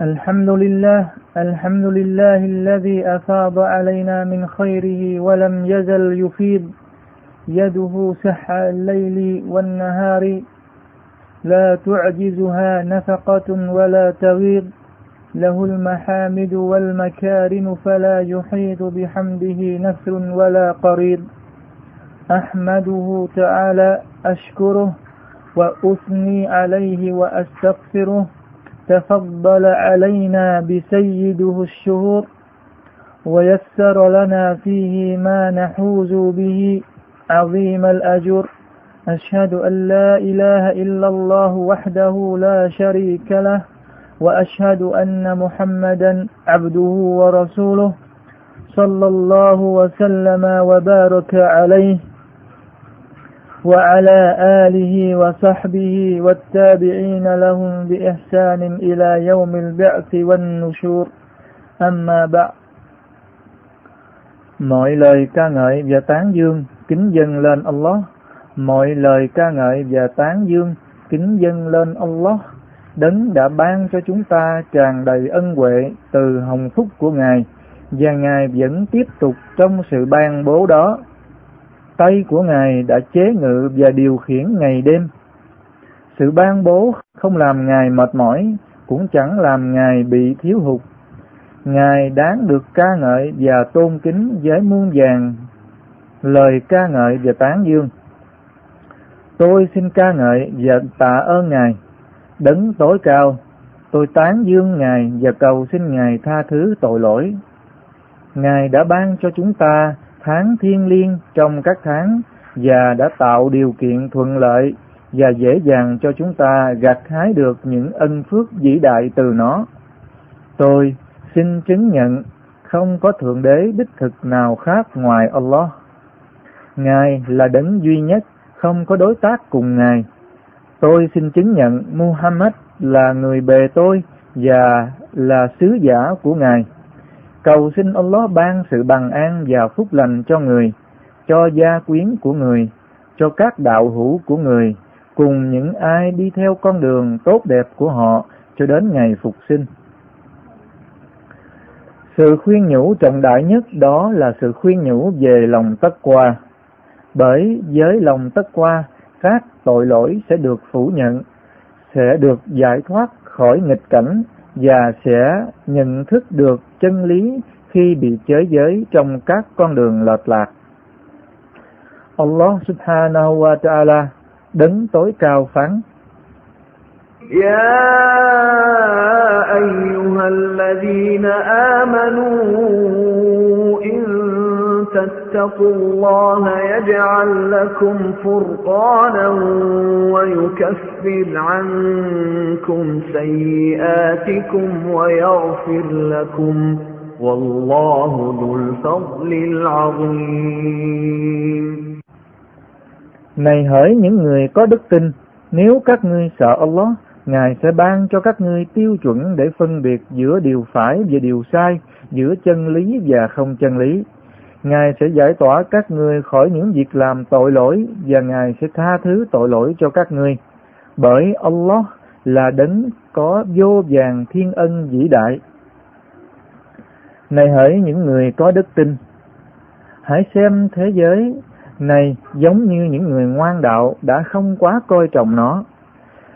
الحمد لله الحمد لله الذي أفاض علينا من خيره ولم يزل يفيض. يده سحى الليل والنهار. لا تعجزها نفقة ولا تغيض. له المحامد والمكارم فلا يحيط بحمده نفر ولا قريب أحمده تعالى أشكره وأثني عليه وأستغفره. تفضل علينا بسيده الشهور ويسر لنا فيه ما نحوز به عظيم الأجر. أشهد أن لا إله إلا الله وحده لا شريك له وأشهد أن محمدا عبده ورسوله صلى الله وسلم وبارك عليه. وعلى آله وصحبه والتابعين لهم بإحسان إلى يوم البعث والنشور أما بعد Mọi lời ca ngợi và tán dương kính dâng lên Allah. Mọi lời ca ngợi và tán dương kính dâng lên Allah. Đấng đã ban cho chúng ta tràn đầy ân huệ từ hồng phúc của Ngài và Ngài vẫn tiếp tục trong sự ban bố đó tay của Ngài đã chế ngự và điều khiển ngày đêm. Sự ban bố không làm Ngài mệt mỏi, cũng chẳng làm Ngài bị thiếu hụt. Ngài đáng được ca ngợi và tôn kính với muôn vàng lời ca ngợi và tán dương. Tôi xin ca ngợi và tạ ơn Ngài, đấng tối cao. Tôi tán dương Ngài và cầu xin Ngài tha thứ tội lỗi. Ngài đã ban cho chúng ta tháng thiên liêng trong các tháng và đã tạo điều kiện thuận lợi và dễ dàng cho chúng ta gặt hái được những ân phước vĩ đại từ nó. Tôi xin chứng nhận không có thượng đế đích thực nào khác ngoài Allah. Ngài là đấng duy nhất, không có đối tác cùng Ngài. Tôi xin chứng nhận Muhammad là người bề tôi và là sứ giả của Ngài cầu xin Allah ban sự bằng an và phúc lành cho người, cho gia quyến của người, cho các đạo hữu của người, cùng những ai đi theo con đường tốt đẹp của họ cho đến ngày phục sinh. Sự khuyên nhủ trọng đại nhất đó là sự khuyên nhủ về lòng tất qua. Bởi với lòng tất qua, các tội lỗi sẽ được phủ nhận, sẽ được giải thoát khỏi nghịch cảnh và sẽ nhận thức được chân lý khi bị chới giới trong các con đường lệch lạc. Allah subhanahu wa ta'ala đấng tối cao phán يا أيها الذين آمنوا إن تتقوا الله يجعل لكم فرقانا ويكفر عنكم سيئاتكم ويغفر لكم والله ذو الفضل العظيم Này hỡi những người có đức tin, nếu các ngươi sợ Allah, Ngài sẽ ban cho các ngươi tiêu chuẩn để phân biệt giữa điều phải và điều sai, giữa chân lý và không chân lý. Ngài sẽ giải tỏa các ngươi khỏi những việc làm tội lỗi và Ngài sẽ tha thứ tội lỗi cho các ngươi. Bởi Allah là đấng có vô vàng thiên ân vĩ đại. Này hỡi những người có đức tin, hãy xem thế giới này giống như những người ngoan đạo đã không quá coi trọng nó.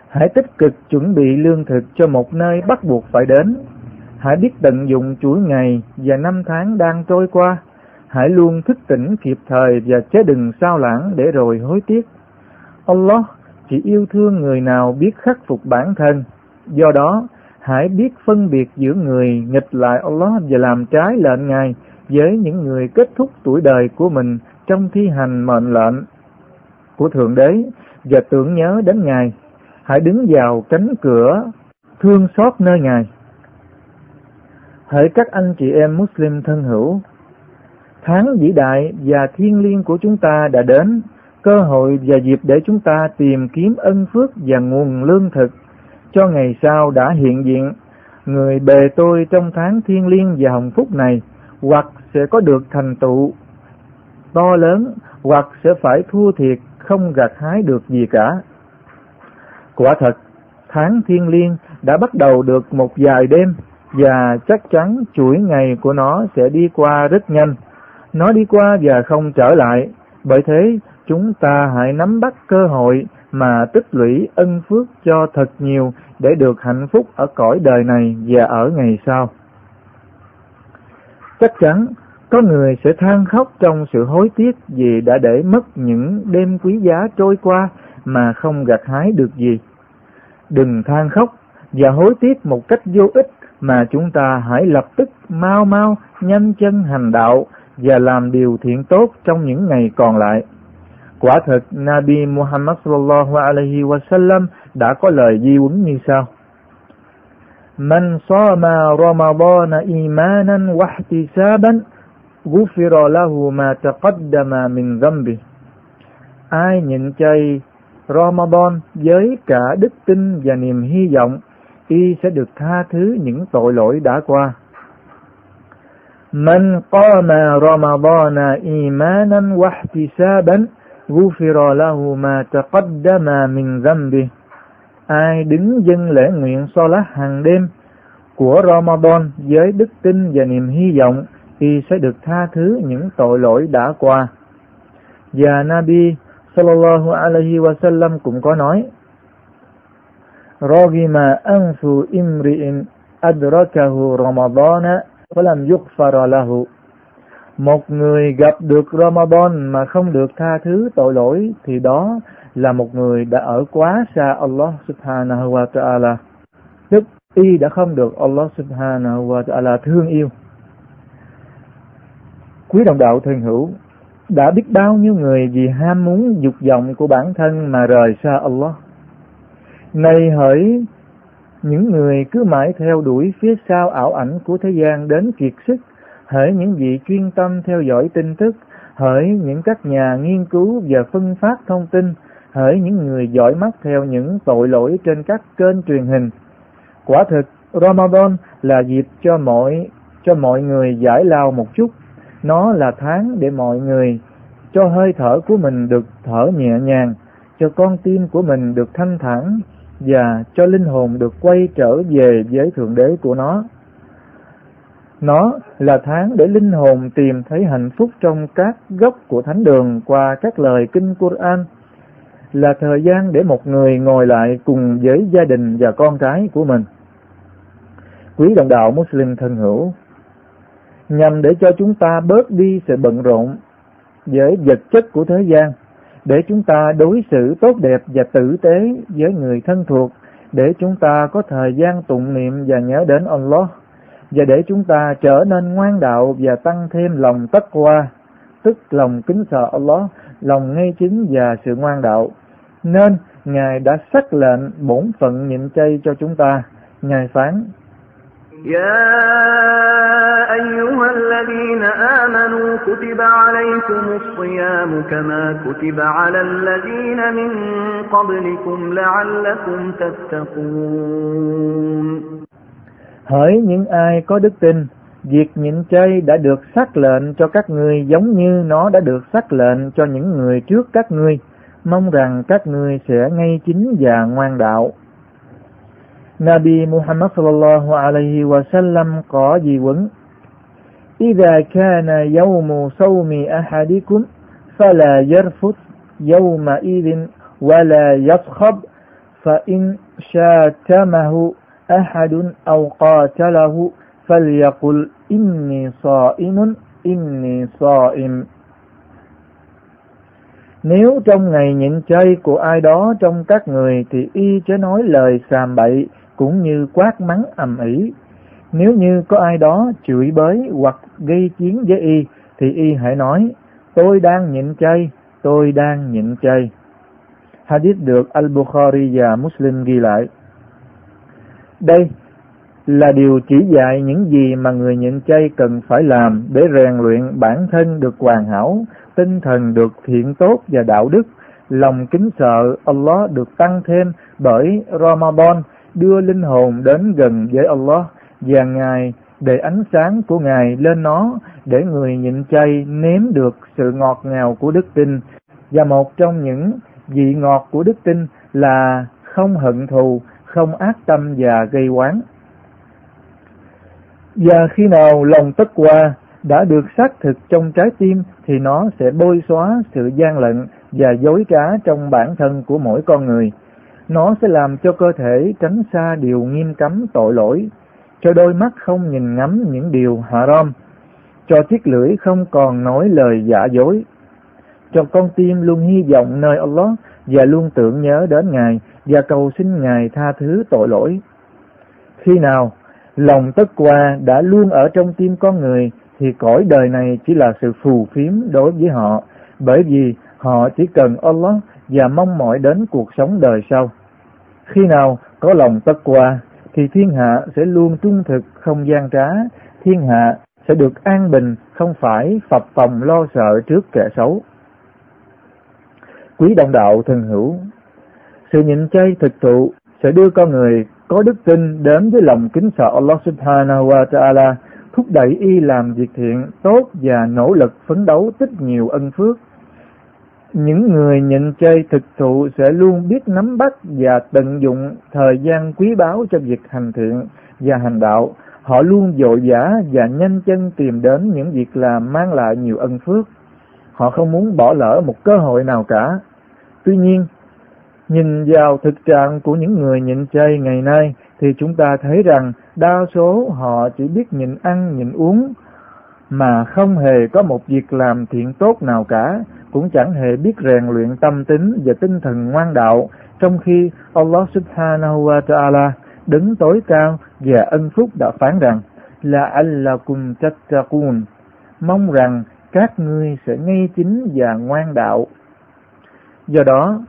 Hãy tích cực chuẩn bị lương thực cho một nơi bắt buộc phải đến. Hãy biết tận dụng chuỗi ngày và năm tháng đang trôi qua. Hãy luôn thức tỉnh kịp thời và chớ đừng sao lãng để rồi hối tiếc. Allah chỉ yêu thương người nào biết khắc phục bản thân. Do đó, hãy biết phân biệt giữa người nghịch lại Allah và làm trái lệnh Ngài với những người kết thúc tuổi đời của mình trong thi hành mệnh lệnh của Thượng Đế và tưởng nhớ đến Ngài. Hãy đứng vào cánh cửa thương xót nơi Ngài. Hỡi các anh chị em Muslim thân hữu, tháng vĩ đại và thiên liêng của chúng ta đã đến, cơ hội và dịp để chúng ta tìm kiếm ân phước và nguồn lương thực cho ngày sau đã hiện diện. Người bề tôi trong tháng thiên liêng và hồng phúc này hoặc sẽ có được thành tựu to lớn hoặc sẽ phải thua thiệt không gặt hái được gì cả. Quả thật, tháng thiên liêng đã bắt đầu được một vài đêm và chắc chắn chuỗi ngày của nó sẽ đi qua rất nhanh. Nó đi qua và không trở lại. Bởi thế, chúng ta hãy nắm bắt cơ hội mà tích lũy ân phước cho thật nhiều để được hạnh phúc ở cõi đời này và ở ngày sau. Chắc chắn có người sẽ than khóc trong sự hối tiếc vì đã để mất những đêm quý giá trôi qua mà không gặt hái được gì. Đừng than khóc và hối tiếc một cách vô ích mà chúng ta hãy lập tức mau mau nhanh chân hành đạo và làm điều thiện tốt trong những ngày còn lại. Quả thật, Nabi Muhammad sallallahu alaihi wasallam đã có lời di huấn như sau: "Man sama Ramadan imanan wa ihtisaban, ghufira lahu ma taqaddama min dhanbi." Ai nhịn chay Ramadan với cả đức tin và niềm hy vọng, y sẽ được tha thứ những tội lỗi đã qua من قام رمضان إيمانا واحتسابا غفر له ما تقدم من ذنبه ai đứng dân lễ nguyện Salat hàng đêm của Ramadan với đức tin và niềm hy vọng y sẽ được tha thứ những tội lỗi đã qua. Và Nabi sallallahu alaihi wa sallam cũng có nói Rogima anfu imri'in adrakahu Ramadana ولم يغفر له Một người gặp được Ramadan mà không được tha thứ tội lỗi thì đó là một người đã ở quá xa Allah subhanahu wa ta'ala. Tức y đã không được Allah subhanahu wa ta'ala thương yêu. Quý đồng đạo thân hữu, đã biết bao nhiêu người vì ham muốn dục vọng của bản thân mà rời xa Allah. Này hỡi những người cứ mãi theo đuổi phía sau ảo ảnh của thế gian đến kiệt sức, hỡi những vị chuyên tâm theo dõi tin tức, hỡi những các nhà nghiên cứu và phân phát thông tin, hỡi những người giỏi mắt theo những tội lỗi trên các kênh truyền hình. Quả thực, Ramadan là dịp cho mọi cho mọi người giải lao một chút nó là tháng để mọi người cho hơi thở của mình được thở nhẹ nhàng, cho con tim của mình được thanh thản và cho linh hồn được quay trở về với Thượng Đế của nó. Nó là tháng để linh hồn tìm thấy hạnh phúc trong các gốc của thánh đường qua các lời kinh Quran, là thời gian để một người ngồi lại cùng với gia đình và con cái của mình. Quý đồng đạo Muslim thân hữu, nhằm để cho chúng ta bớt đi sự bận rộn với vật chất của thế gian, để chúng ta đối xử tốt đẹp và tử tế với người thân thuộc, để chúng ta có thời gian tụng niệm và nhớ đến Allah, và để chúng ta trở nên ngoan đạo và tăng thêm lòng tất qua, tức lòng kính sợ Allah, lòng ngay chính và sự ngoan đạo. Nên Ngài đã sắc lệnh bổn phận nhịn chay cho chúng ta. Ngài phán, يا أيها الذين آمنوا كتب عليكم الصيام كما كتب على الذين من قبلكم لعلكم تتقون Hỡi những ai có đức tin, việc nhịn chay đã được xác lệnh cho các ngươi giống như nó đã được xác lệnh cho những người trước các ngươi, mong rằng các ngươi sẽ ngay chính và ngoan đạo. Nabi Muhammad sallallahu alaihi wasallam có gì quấn إذا كان يوم صوم أحدكم فلا يرفث يومئذ ولا يصخب فإن شاتمه أحد أو قاتله فليقل إني صائم إني صائم Nếu trong ngày nhịn chay của ai đó trong các người thì y chớ nói lời xàm bậy cũng như quát mắng ầm ĩ. Nếu như có ai đó chửi bới hoặc gây chiến với y, thì y hãy nói, tôi đang nhịn chay, tôi đang nhịn chay. Hadith được Al-Bukhari và Muslim ghi lại. Đây là điều chỉ dạy những gì mà người nhịn chay cần phải làm để rèn luyện bản thân được hoàn hảo, tinh thần được thiện tốt và đạo đức, lòng kính sợ Allah được tăng thêm bởi Ramadan đưa linh hồn đến gần với Allah và Ngài để ánh sáng của Ngài lên nó để người nhịn chay nếm được sự ngọt ngào của đức tin và một trong những vị ngọt của đức tin là không hận thù, không ác tâm và gây oán. Và khi nào lòng tất qua đã được xác thực trong trái tim thì nó sẽ bôi xóa sự gian lận và dối trá trong bản thân của mỗi con người. Nó sẽ làm cho cơ thể tránh xa điều nghiêm cấm tội lỗi, cho đôi mắt không nhìn ngắm những điều haram, cho chiếc lưỡi không còn nói lời giả dối, cho con tim luôn hy vọng nơi Allah và luôn tưởng nhớ đến Ngài và cầu xin Ngài tha thứ tội lỗi. Khi nào lòng tất qua đã luôn ở trong tim con người thì cõi đời này chỉ là sự phù phiếm đối với họ, bởi vì họ chỉ cần Allah và mong mỏi đến cuộc sống đời sau. Khi nào có lòng tất qua, thì thiên hạ sẽ luôn trung thực không gian trá, thiên hạ sẽ được an bình, không phải phập phòng lo sợ trước kẻ xấu. Quý đồng đạo thân hữu, sự nhịn chay thực thụ sẽ đưa con người có đức tin đến với lòng kính sợ Allah subhanahu wa ta'ala, thúc đẩy y làm việc thiện, tốt và nỗ lực phấn đấu tích nhiều ân phước. Những người nhịn chơi thực thụ sẽ luôn biết nắm bắt và tận dụng thời gian quý báu cho việc hành thiện và hành đạo. Họ luôn dội vã và nhanh chân tìm đến những việc làm mang lại nhiều ân phước. Họ không muốn bỏ lỡ một cơ hội nào cả. Tuy nhiên, Nhìn vào thực trạng của những người nhịn chay ngày nay thì chúng ta thấy rằng đa số họ chỉ biết nhịn ăn, nhịn uống mà không hề có một việc làm thiện tốt nào cả, cũng chẳng hề biết rèn luyện tâm tính và tinh thần ngoan đạo, trong khi Allah subhanahu wa ta'ala đứng tối cao và ân phúc đã phán rằng là allakum tattaqun mong rằng các ngươi sẽ ngay chính và ngoan đạo. Do đó,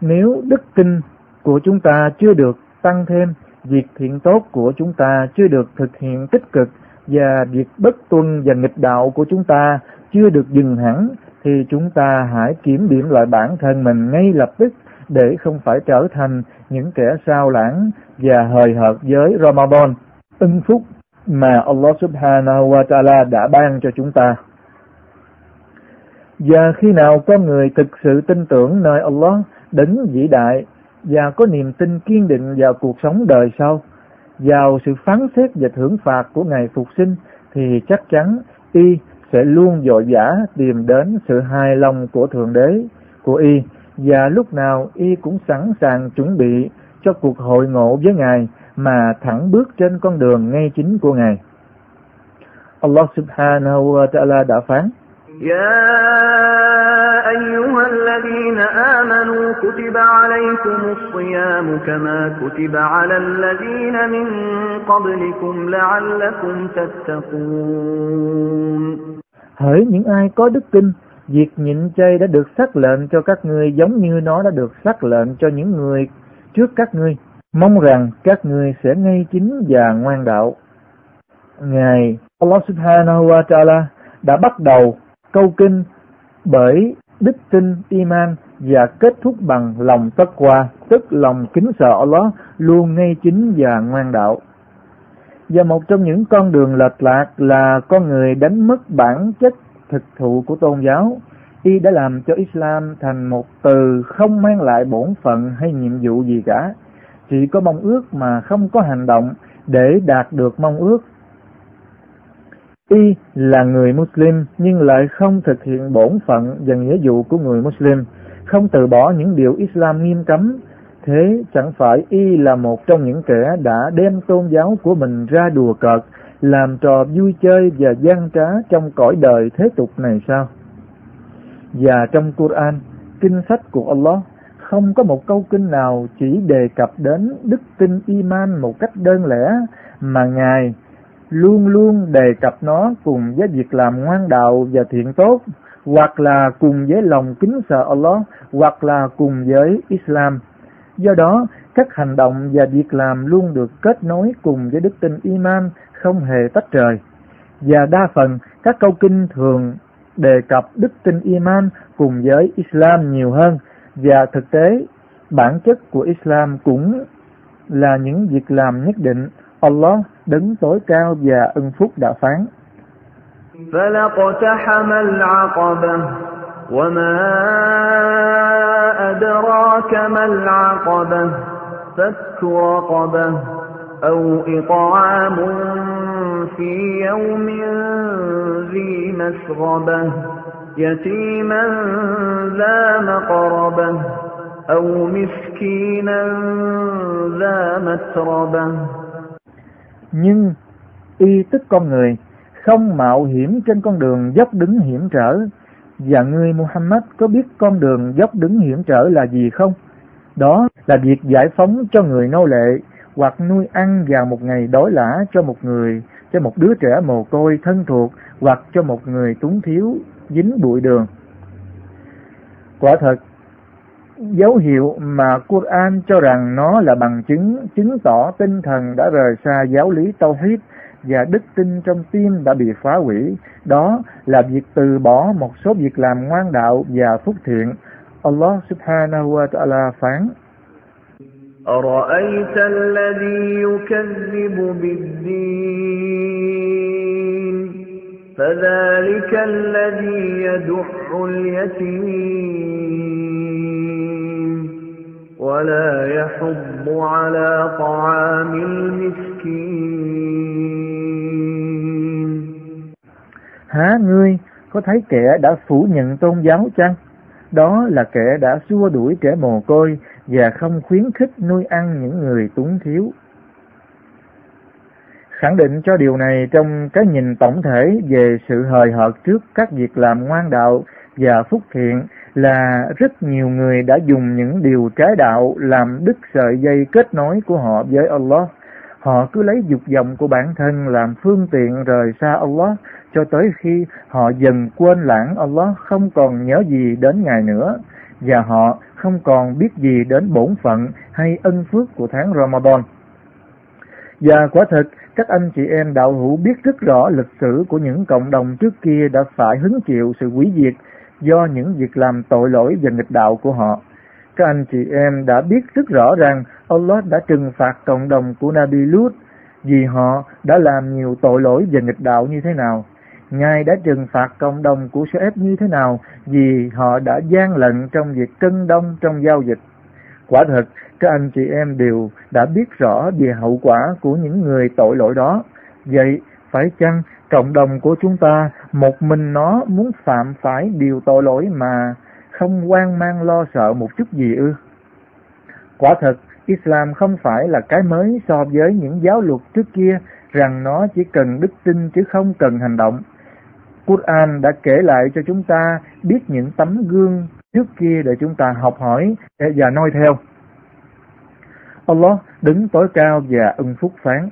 nếu đức tin của chúng ta chưa được tăng thêm, việc thiện tốt của chúng ta chưa được thực hiện tích cực và việc bất tuân và nghịch đạo của chúng ta chưa được dừng hẳn thì chúng ta hãy kiểm điểm lại bản thân mình ngay lập tức để không phải trở thành những kẻ sao lãng và hời hợt với Ramadan, ân phúc mà Allah subhanahu wa ta'ala đã ban cho chúng ta. Và khi nào có người thực sự tin tưởng nơi Allah đấng vĩ đại và có niềm tin kiên định vào cuộc sống đời sau, vào sự phán xét và thưởng phạt của Ngày Phục sinh, thì chắc chắn y sẽ luôn dội vã tìm đến sự hài lòng của Thượng Đế, của y, và lúc nào y cũng sẵn sàng chuẩn bị cho cuộc hội ngộ với Ngài mà thẳng bước trên con đường ngay chính của Ngài. Allah subhanahu wa ta'ala đã phán, يا أيها الذين آمنوا كتب عليكم الصيام كما كتب على الذين من قبلكم لعلكم تتقون Hỡi những ai có đức tin, việc nhịn chay đã được xác lệnh cho các ngươi giống như nó đã được xác lệnh cho những người trước các ngươi. Mong rằng các ngươi sẽ ngay chính và ngoan đạo. Ngài Allah subhanahu wa ta'ala đã bắt đầu câu kinh bởi đức tin iman và kết thúc bằng lòng tất qua, tức lòng kính sợ Allah luôn ngay chính và ngoan đạo. Và một trong những con đường lệch lạc là con người đánh mất bản chất thực thụ của tôn giáo. Y đã làm cho Islam thành một từ không mang lại bổn phận hay nhiệm vụ gì cả. Chỉ có mong ước mà không có hành động để đạt được mong ước Y là người Muslim nhưng lại không thực hiện bổn phận và nghĩa vụ của người Muslim, không từ bỏ những điều Islam nghiêm cấm. Thế chẳng phải Y là một trong những kẻ đã đem tôn giáo của mình ra đùa cợt, làm trò vui chơi và gian trá trong cõi đời thế tục này sao? Và trong Quran, kinh sách của Allah, không có một câu kinh nào chỉ đề cập đến đức tin iman một cách đơn lẻ mà Ngài luôn luôn đề cập nó cùng với việc làm ngoan đạo và thiện tốt, hoặc là cùng với lòng kính sợ Allah, hoặc là cùng với Islam. Do đó, các hành động và việc làm luôn được kết nối cùng với đức tin iman, không hề tách rời. Và đa phần, các câu kinh thường đề cập đức tin iman cùng với Islam nhiều hơn, và thực tế, bản chất của Islam cũng là những việc làm nhất định Allah đứng tối cao và ân phúc đã phán. فلقتحم العقبة وما أدراك ما العقبة فك رقبة أو إطعام في يوم ذي مسغبة يتيما ذا مقربة أو مسكينا ذا متربة Nhưng y tức con người không mạo hiểm trên con đường dốc đứng hiểm trở. và ngươi Muhammad có biết con đường dốc đứng hiểm trở là gì không? Đó là việc giải phóng cho người nô lệ hoặc nuôi ăn vào một ngày đói lã cho một người, cho một đứa trẻ mồ côi thân thuộc hoặc cho một người túng thiếu dính bụi đường. Quả thật, dấu hiệu mà Quran cho rằng nó là bằng chứng chứng tỏ tinh thần đã rời xa giáo lý Tauhid và đức tin trong tim đã bị phá hủy. Đó là việc từ bỏ một số việc làm ngoan đạo và phúc thiện. Allah subhanahu wa ta'ala phán. أرأيت الذي يكذب بالدين فذلك الذي يدح اليتيم ولا يحض على طعام المسكين Há ngươi, có thấy kẻ đã phủ nhận tôn giáo chăng? Đó là kẻ đã xua đuổi trẻ mồ côi và không khuyến khích nuôi ăn những người túng thiếu. Khẳng định cho điều này trong cái nhìn tổng thể về sự hời hợt trước các việc làm ngoan đạo và phúc thiện là rất nhiều người đã dùng những điều trái đạo làm đứt sợi dây kết nối của họ với Allah. Họ cứ lấy dục vọng của bản thân làm phương tiện rời xa Allah cho tới khi họ dần quên lãng Allah không còn nhớ gì đến Ngài nữa và họ không còn biết gì đến bổn phận hay ân phước của tháng Ramadan. Và quả thật, các anh chị em đạo hữu biết rất rõ lịch sử của những cộng đồng trước kia đã phải hứng chịu sự hủy diệt do những việc làm tội lỗi và nghịch đạo của họ. Các anh chị em đã biết rất rõ rằng Allah đã trừng phạt cộng đồng của Nabi Lut vì họ đã làm nhiều tội lỗi và nghịch đạo như thế nào. Ngài đã trừng phạt cộng đồng của Shu'aib như thế nào vì họ đã gian lận trong việc cân đông trong giao dịch. Quả thật, các anh chị em đều đã biết rõ về hậu quả của những người tội lỗi đó. Vậy, phải chăng cộng đồng của chúng ta một mình nó muốn phạm phải điều tội lỗi mà không quan mang lo sợ một chút gì ư? Quả thật, Islam không phải là cái mới so với những giáo luật trước kia rằng nó chỉ cần đức tin chứ không cần hành động. Quran đã kể lại cho chúng ta biết những tấm gương trước kia để chúng ta học hỏi và noi theo. Allah đứng tối cao và ưng phúc phán.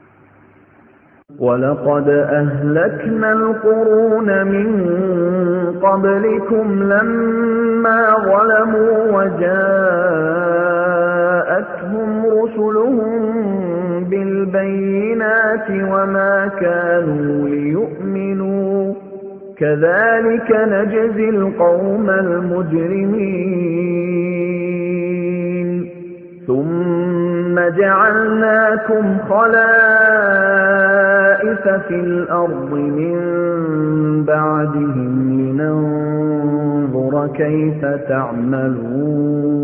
ولقد أهلكنا القرون من قبلكم لما ظلموا وجاءتهم رسلهم بالبينات وما كانوا ليؤمنوا كذلك نجزي القوم المجرمين ثم جعلناكم خلائف في الأرض من بعدهم لننظر كيف تعملون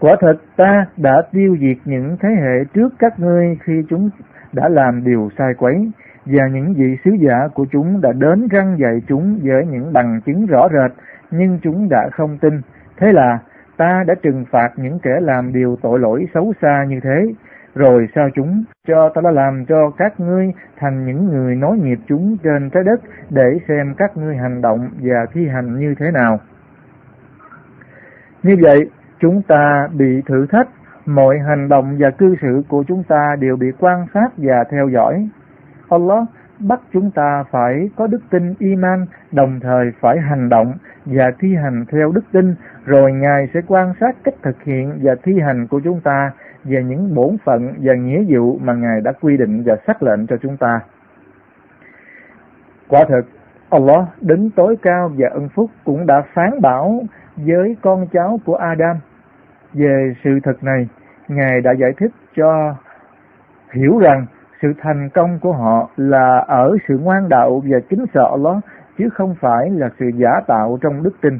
Quả thật ta đã tiêu diệt những thế hệ trước các ngươi khi chúng đã làm điều sai quấy, và những vị sứ giả của chúng đã đến răng dạy chúng với những bằng chứng rõ rệt, nhưng chúng đã không tin. Thế là ta đã trừng phạt những kẻ làm điều tội lỗi xấu xa như thế, rồi sao chúng cho ta đã làm cho các ngươi thành những người nối nghiệp chúng trên trái đất để xem các ngươi hành động và thi hành như thế nào. Như vậy, chúng ta bị thử thách, mọi hành động và cư xử của chúng ta đều bị quan sát và theo dõi. Allah bắt chúng ta phải có đức tin iman, đồng thời phải hành động và thi hành theo đức tin, rồi Ngài sẽ quan sát cách thực hiện và thi hành của chúng ta về những bổn phận và nghĩa vụ mà Ngài đã quy định và xác lệnh cho chúng ta. Quả thực, Allah đứng tối cao và ân phúc cũng đã phán bảo với con cháu của Adam về sự thật này. Ngài đã giải thích cho hiểu rằng sự thành công của họ là ở sự ngoan đạo và kính sợ Allah chứ không phải là sự giả tạo trong đức tin.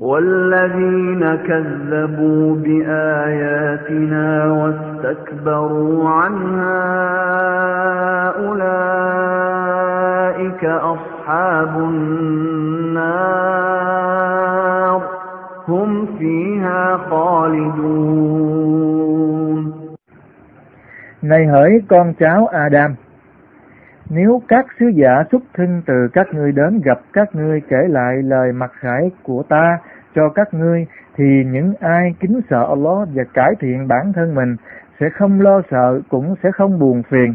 والذين كذبوا بآياتنا واستكبروا عنها أولئك أصحاب النار هم فيها خالدون. Này hỡi con cháu Adam, nếu các sứ giả xuất thân từ các ngươi đến gặp các ngươi kể lại lời mặc khải của ta cho các ngươi, thì những ai kính sợ Allah và cải thiện bản thân mình sẽ không lo sợ cũng sẽ không buồn phiền.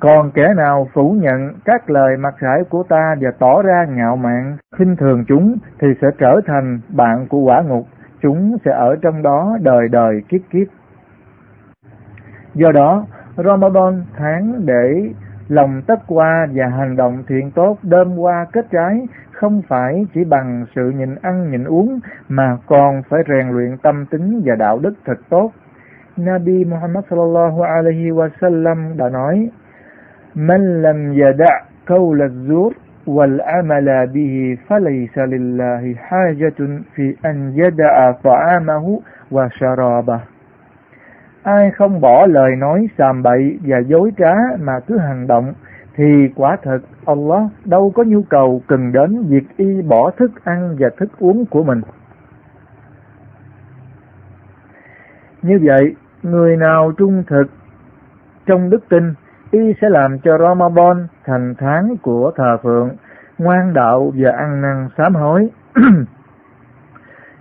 Còn kẻ nào phủ nhận các lời mặc khải của ta và tỏ ra ngạo mạn, khinh thường chúng thì sẽ trở thành bạn của quả ngục, chúng sẽ ở trong đó đời đời kiếp kiếp. Do đó, Ramadan tháng để lòng tất qua và hành động thiện tốt đơm qua kết trái không phải chỉ bằng sự nhịn ăn nhịn uống mà còn phải rèn luyện tâm tính và đạo đức thật tốt. Nabi Muhammad sallallahu alaihi wa sallam đã nói: "Man lam yada' qawl az-zur wal amala bihi falaysa lillahi hajatun fi an yada'a ta'amahu wa sharabahu." Ai không bỏ lời nói sàm bậy và dối trá mà cứ hành động thì quả thật Allah đâu có nhu cầu cần đến việc y bỏ thức ăn và thức uống của mình. Như vậy, người nào trung thực trong đức tin, y sẽ làm cho Ramadan thành tháng của thờ phượng, ngoan đạo và ăn năn sám hối.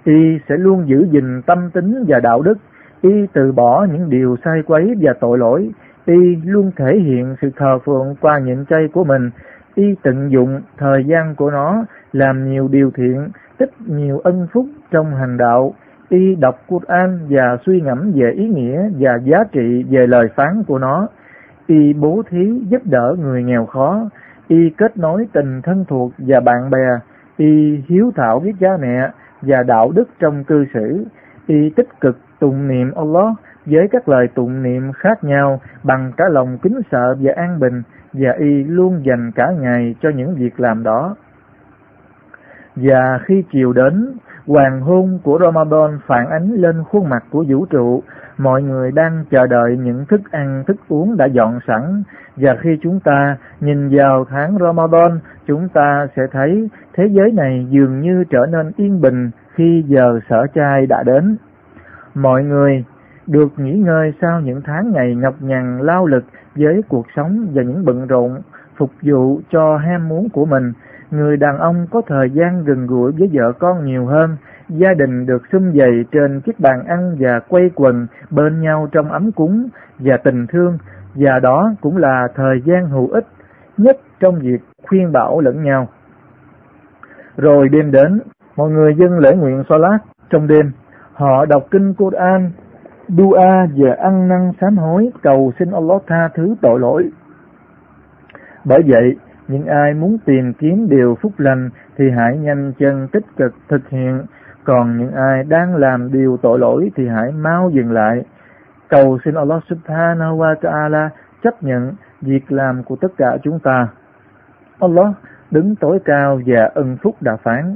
y sẽ luôn giữ gìn tâm tính và đạo đức y từ bỏ những điều sai quấy và tội lỗi, y luôn thể hiện sự thờ phượng qua nhịn chay của mình, y tận dụng thời gian của nó làm nhiều điều thiện, tích nhiều ân phúc trong hành đạo, y đọc Quran và suy ngẫm về ý nghĩa và giá trị về lời phán của nó, y bố thí giúp đỡ người nghèo khó, y kết nối tình thân thuộc và bạn bè, y hiếu thảo với cha mẹ và đạo đức trong cư xử, y tích cực tụng niệm Allah với các lời tụng niệm khác nhau bằng cả lòng kính sợ và an bình và y luôn dành cả ngày cho những việc làm đó. Và khi chiều đến, hoàng hôn của Ramadan phản ánh lên khuôn mặt của vũ trụ, mọi người đang chờ đợi những thức ăn, thức uống đã dọn sẵn, và khi chúng ta nhìn vào tháng Ramadan, chúng ta sẽ thấy thế giới này dường như trở nên yên bình khi giờ sở trai đã đến. Mọi người được nghỉ ngơi sau những tháng ngày nhọc nhằn lao lực với cuộc sống và những bận rộn phục vụ cho ham muốn của mình. Người đàn ông có thời gian gần gũi với vợ con nhiều hơn, gia đình được sum vầy trên chiếc bàn ăn và quay quần bên nhau trong ấm cúng và tình thương, và đó cũng là thời gian hữu ích nhất trong việc khuyên bảo lẫn nhau. Rồi đêm đến, mọi người dân lễ nguyện Salat trong đêm Họ đọc kinh Quran, dua và ăn năn sám hối cầu xin Allah tha thứ tội lỗi. Bởi vậy, những ai muốn tìm kiếm điều phúc lành thì hãy nhanh chân tích cực thực hiện, còn những ai đang làm điều tội lỗi thì hãy mau dừng lại. Cầu xin Allah subhanahu wa ta'ala chấp nhận việc làm của tất cả chúng ta. Allah đứng tối cao và ân phúc đã phán.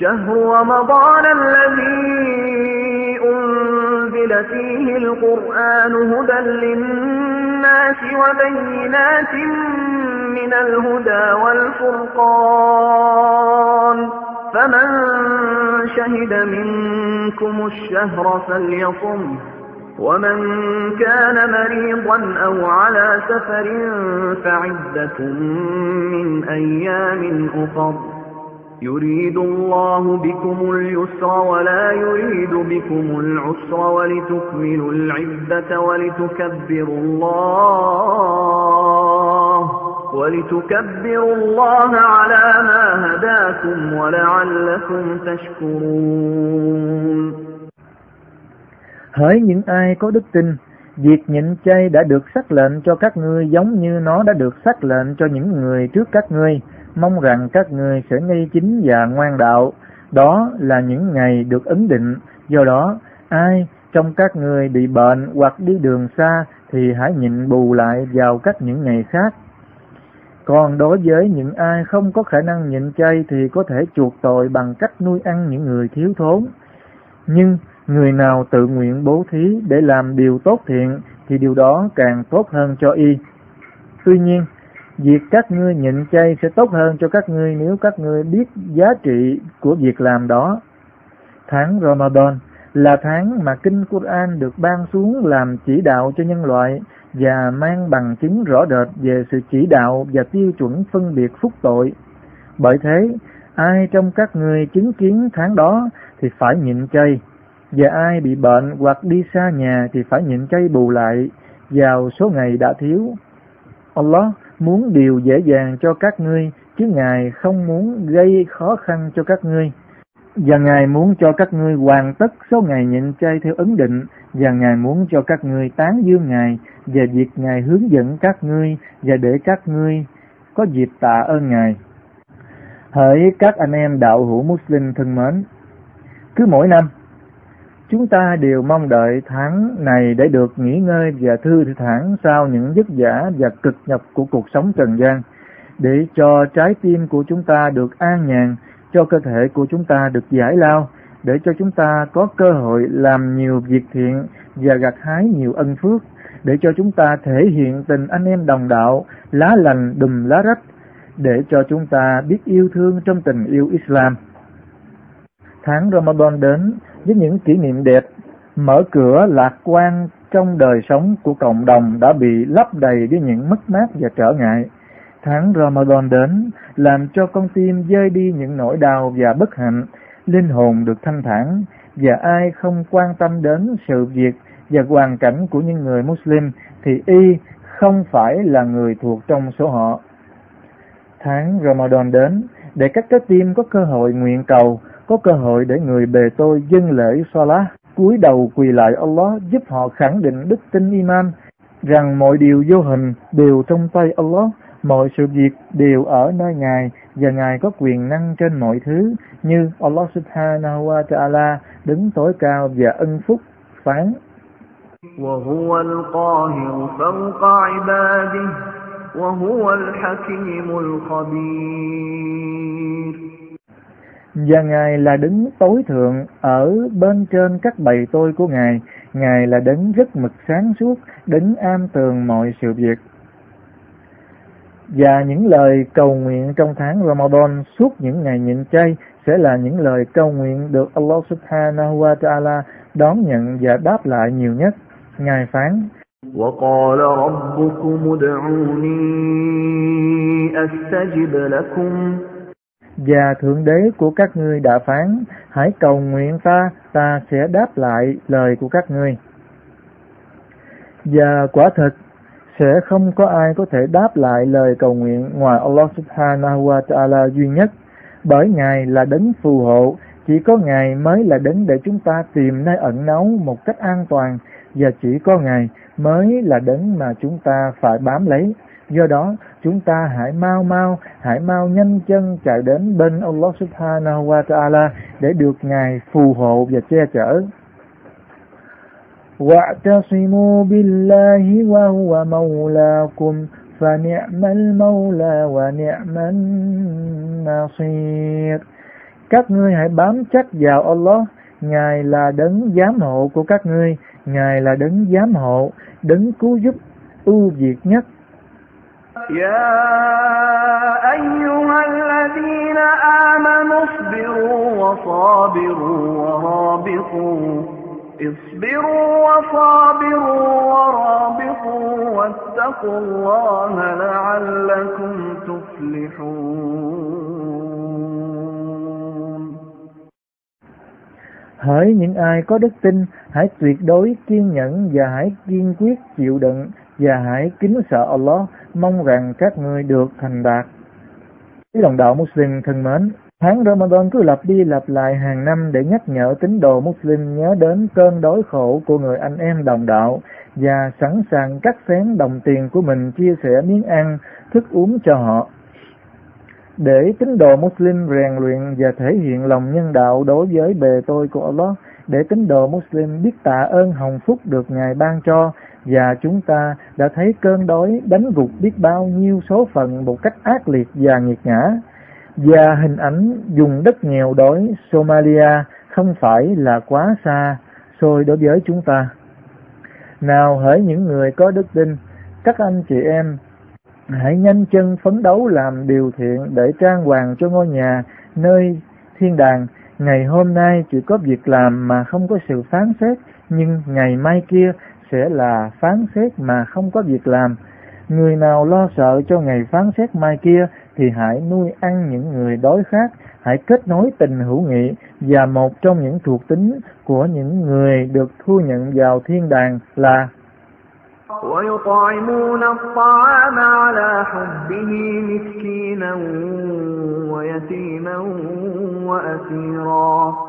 شهر رمضان الذي أنزل فيه القرآن هدى للناس وبينات من الهدى والفرقان فمن شهد منكم الشهر فليصم ومن كان مريضا أو على سفر فعدة من أيام أخر يريد الله بكم اليسر ولا يريد بكم العسر ولتكملوا العدة ولتكبروا الله ولتكبروا الله على ما هداكم ولعلكم تشكرون. Hỡi những ai có đức tin, việc nhịn chay đã được xác lệnh cho các ngươi giống như nó đã được xác lệnh cho những người trước các ngươi, mong rằng các ngươi sẽ ngay chính và ngoan đạo. Đó là những ngày được ấn định, do đó ai trong các ngươi bị bệnh hoặc đi đường xa thì hãy nhịn bù lại vào các những ngày khác. Còn đối với những ai không có khả năng nhịn chay thì có thể chuộc tội bằng cách nuôi ăn những người thiếu thốn. Nhưng người nào tự nguyện bố thí để làm điều tốt thiện thì điều đó càng tốt hơn cho y. Tuy nhiên, việc các ngươi nhịn chay sẽ tốt hơn cho các ngươi nếu các ngươi biết giá trị của việc làm đó. Tháng Ramadan là tháng mà Kinh Quran được ban xuống làm chỉ đạo cho nhân loại và mang bằng chứng rõ rệt về sự chỉ đạo và tiêu chuẩn phân biệt phúc tội. Bởi thế, ai trong các người chứng kiến tháng đó thì phải nhịn chay, và ai bị bệnh hoặc đi xa nhà thì phải nhịn chay bù lại vào số ngày đã thiếu. Allah muốn điều dễ dàng cho các ngươi, chứ Ngài không muốn gây khó khăn cho các ngươi. Và Ngài muốn cho các ngươi hoàn tất số ngày nhịn chay theo ấn định, và Ngài muốn cho các ngươi tán dương Ngài về việc Ngài hướng dẫn các ngươi và để các ngươi có dịp tạ ơn Ngài. Hỡi các anh em đạo hữu Muslim thân mến, cứ mỗi năm, chúng ta đều mong đợi tháng này để được nghỉ ngơi và thư thản sau những vất vả và cực nhọc của cuộc sống trần gian, để cho trái tim của chúng ta được an nhàn, cho cơ thể của chúng ta được giải lao, để cho chúng ta có cơ hội làm nhiều việc thiện và gặt hái nhiều ân phước, để cho chúng ta thể hiện tình anh em đồng đạo, lá lành đùm lá rách, để cho chúng ta biết yêu thương trong tình yêu Islam. Tháng Ramadan đến với những kỷ niệm đẹp, mở cửa lạc quan trong đời sống của cộng đồng đã bị lấp đầy với những mất mát và trở ngại. Tháng Ramadan đến làm cho con tim rơi đi những nỗi đau và bất hạnh, linh hồn được thanh thản và ai không quan tâm đến sự việc và hoàn cảnh của những người Muslim thì y không phải là người thuộc trong số họ. Tháng Ramadan đến để các trái tim có cơ hội nguyện cầu, có cơ hội để người bề tôi dâng lễ Salah, cúi đầu quỳ lại Allah giúp họ khẳng định đức tin iman rằng mọi điều vô hình đều trong tay Allah, mọi sự việc đều ở nơi Ngài và Ngài có quyền năng trên mọi thứ như Allah subhanahu wa ta'ala đứng tối cao và ân phúc phán وهو القاهر فوق عباده وهو الحكيم الخبير Và Ngài là đứng tối thượng ở bên trên các bầy tôi của Ngài. Ngài là đấng rất mực sáng suốt, đấng am tường mọi sự việc. Và những lời cầu nguyện trong tháng Ramadan suốt những ngày nhịn chay sẽ là những lời cầu nguyện được Allah subhanahu wa ta'ala đón nhận và đáp lại nhiều nhất. Ngài phán وقال ربكم ادعوني أستجب لكم và Thượng Đế của các ngươi đã phán, hãy cầu nguyện ta, ta sẽ đáp lại lời của các ngươi. Và quả thật, sẽ không có ai có thể đáp lại lời cầu nguyện ngoài Allah subhanahu wa ta'ala duy nhất, bởi Ngài là đấng phù hộ, chỉ có Ngài mới là đấng để chúng ta tìm nơi ẩn náu một cách an toàn, và chỉ có Ngài mới là đấng mà chúng ta phải bám lấy. Do đó, chúng ta hãy mau mau, hãy mau nhanh chân chạy đến bên Allah subhanahu wa ta'ala để được Ngài phù hộ và che chở. واعتصموا بالله وهو مولاكم فنعم المولى ونعم النصير các ngươi hãy bám chắc vào Allah Ngài là đấng giám hộ của các ngươi Ngài là đấng giám hộ đấng cứu giúp ưu việt nhất يا أيها الذين آمنوا اصبروا وصابروا ورابطوا. اصبروا وصابروا ورابطوا واتقوا الله لعلكم تفلحون. Hỡi những ai có đức tin, hãy tuyệt đối kiên nhẫn và hãy kiên quyết chịu đựng. Và hãy kính sợ Allah, mong rằng các ngươi được thành đạt. Quý đồng đạo Muslim thân mến, tháng Ramadan cứ lặp đi lặp lại hàng năm để nhắc nhở tín đồ Muslim nhớ đến cơn đói khổ của người anh em đồng đạo và sẵn sàng cắt xén đồng tiền của mình chia sẻ miếng ăn, thức uống cho họ. Để tín đồ Muslim rèn luyện và thể hiện lòng nhân đạo đối với bề tôi của Allah, để tín đồ Muslim biết tạ ơn hồng phúc được Ngài ban cho và chúng ta đã thấy cơn đói đánh gục biết bao nhiêu số phận một cách ác liệt và nghiệt ngã. Và hình ảnh dùng đất nghèo đói Somalia không phải là quá xa xôi đối với chúng ta. Nào hỡi những người có đức tin, các anh chị em, hãy nhanh chân phấn đấu làm điều thiện để trang hoàng cho ngôi nhà nơi thiên đàng. Ngày hôm nay chỉ có việc làm mà không có sự phán xét, nhưng ngày mai kia sẽ là phán xét mà không có việc làm. Người nào lo sợ cho ngày phán xét mai kia thì hãy nuôi ăn những người đói khát, hãy kết nối tình hữu nghị và một trong những thuộc tính của những người được thu nhận vào thiên đàng là ويطعمون الطعام على حبه مسكينا ويتيما وأسيرا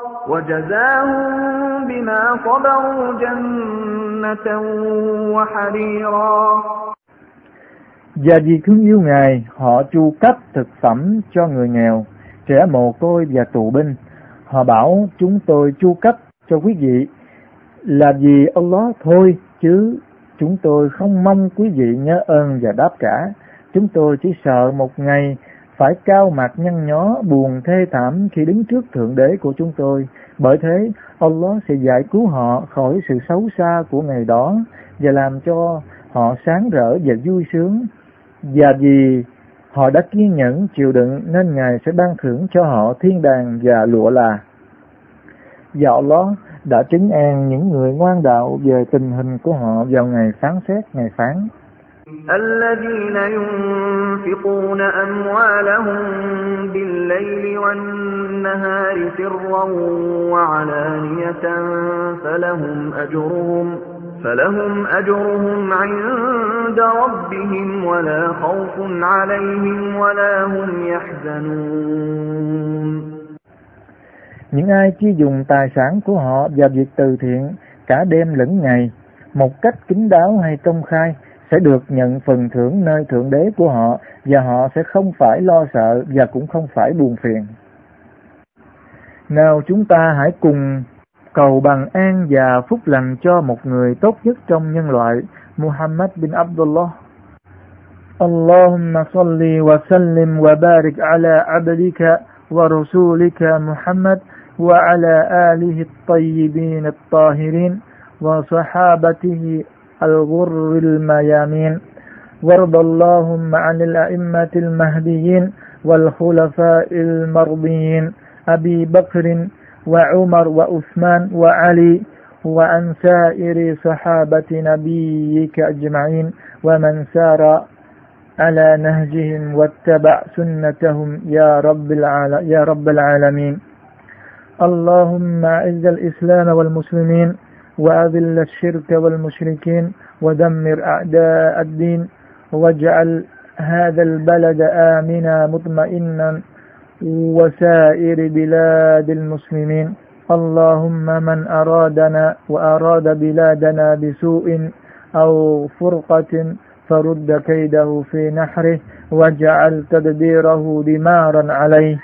وجزاهم بما صبروا جنة وحريرا Và vì thương yêu Ngài, họ chu cấp thực phẩm cho người nghèo, trẻ mồ côi và tù binh. Họ bảo chúng tôi chu cấp cho quý vị là vì Allah thôi chứ chúng tôi không mong quý vị nhớ ơn và đáp trả. Chúng tôi chỉ sợ một ngày phải cao mặt nhăn nhó, buồn thê thảm khi đứng trước thượng đế của chúng tôi. Bởi thế, Allah sẽ giải cứu họ khỏi sự xấu xa của ngày đó và làm cho họ sáng rỡ và vui sướng. Và vì họ đã kiên nhẫn chịu đựng nên Ngài sẽ ban thưởng cho họ thiên đàng và lụa là. Và Allah đã chứng an những người ngoan đạo về tình hình của họ vào ngày phán xét, ngày phán. الذين ينفقون أموالهم بالليل والنهار سرا وعلانية فلهم أجرهم فلهم أجرهم عند ربهم ولا خوف عليهم ولا هم يحزنون Những ai chi dùng tài sản của họ vào việc từ thiện cả đêm lẫn ngày, một cách kín đáo hay công khai, sẽ được nhận phần thưởng nơi Thượng Đế của họ và họ sẽ không phải lo sợ và cũng không phải buồn phiền. Nào chúng ta hãy cùng cầu bằng an và phúc lành cho một người tốt nhất trong nhân loại, Muhammad bin Abdullah. اللهم صل وسلم وبارك على عبدك ورسولك محمد وعلى آله الطيبين الطاهرين وصحابته الغر الميامين. وارض اللهم عن الأئمة المهديين والخلفاء المرضيين أبي بكر وعمر وعثمان وعلي وعن سائر صحابة نبيك أجمعين ومن سار على نهجهم واتبع سنتهم يا رب يا رب العالمين. اللهم أعز الإسلام والمسلمين وأذل الشرك والمشركين ودمر أعداء الدين واجعل هذا البلد آمنا مطمئنا وسائر بلاد المسلمين. اللهم من أرادنا وأراد بلادنا بسوء أو فرقة فرد كيده في نحره واجعل تدبيره دمارا عليه.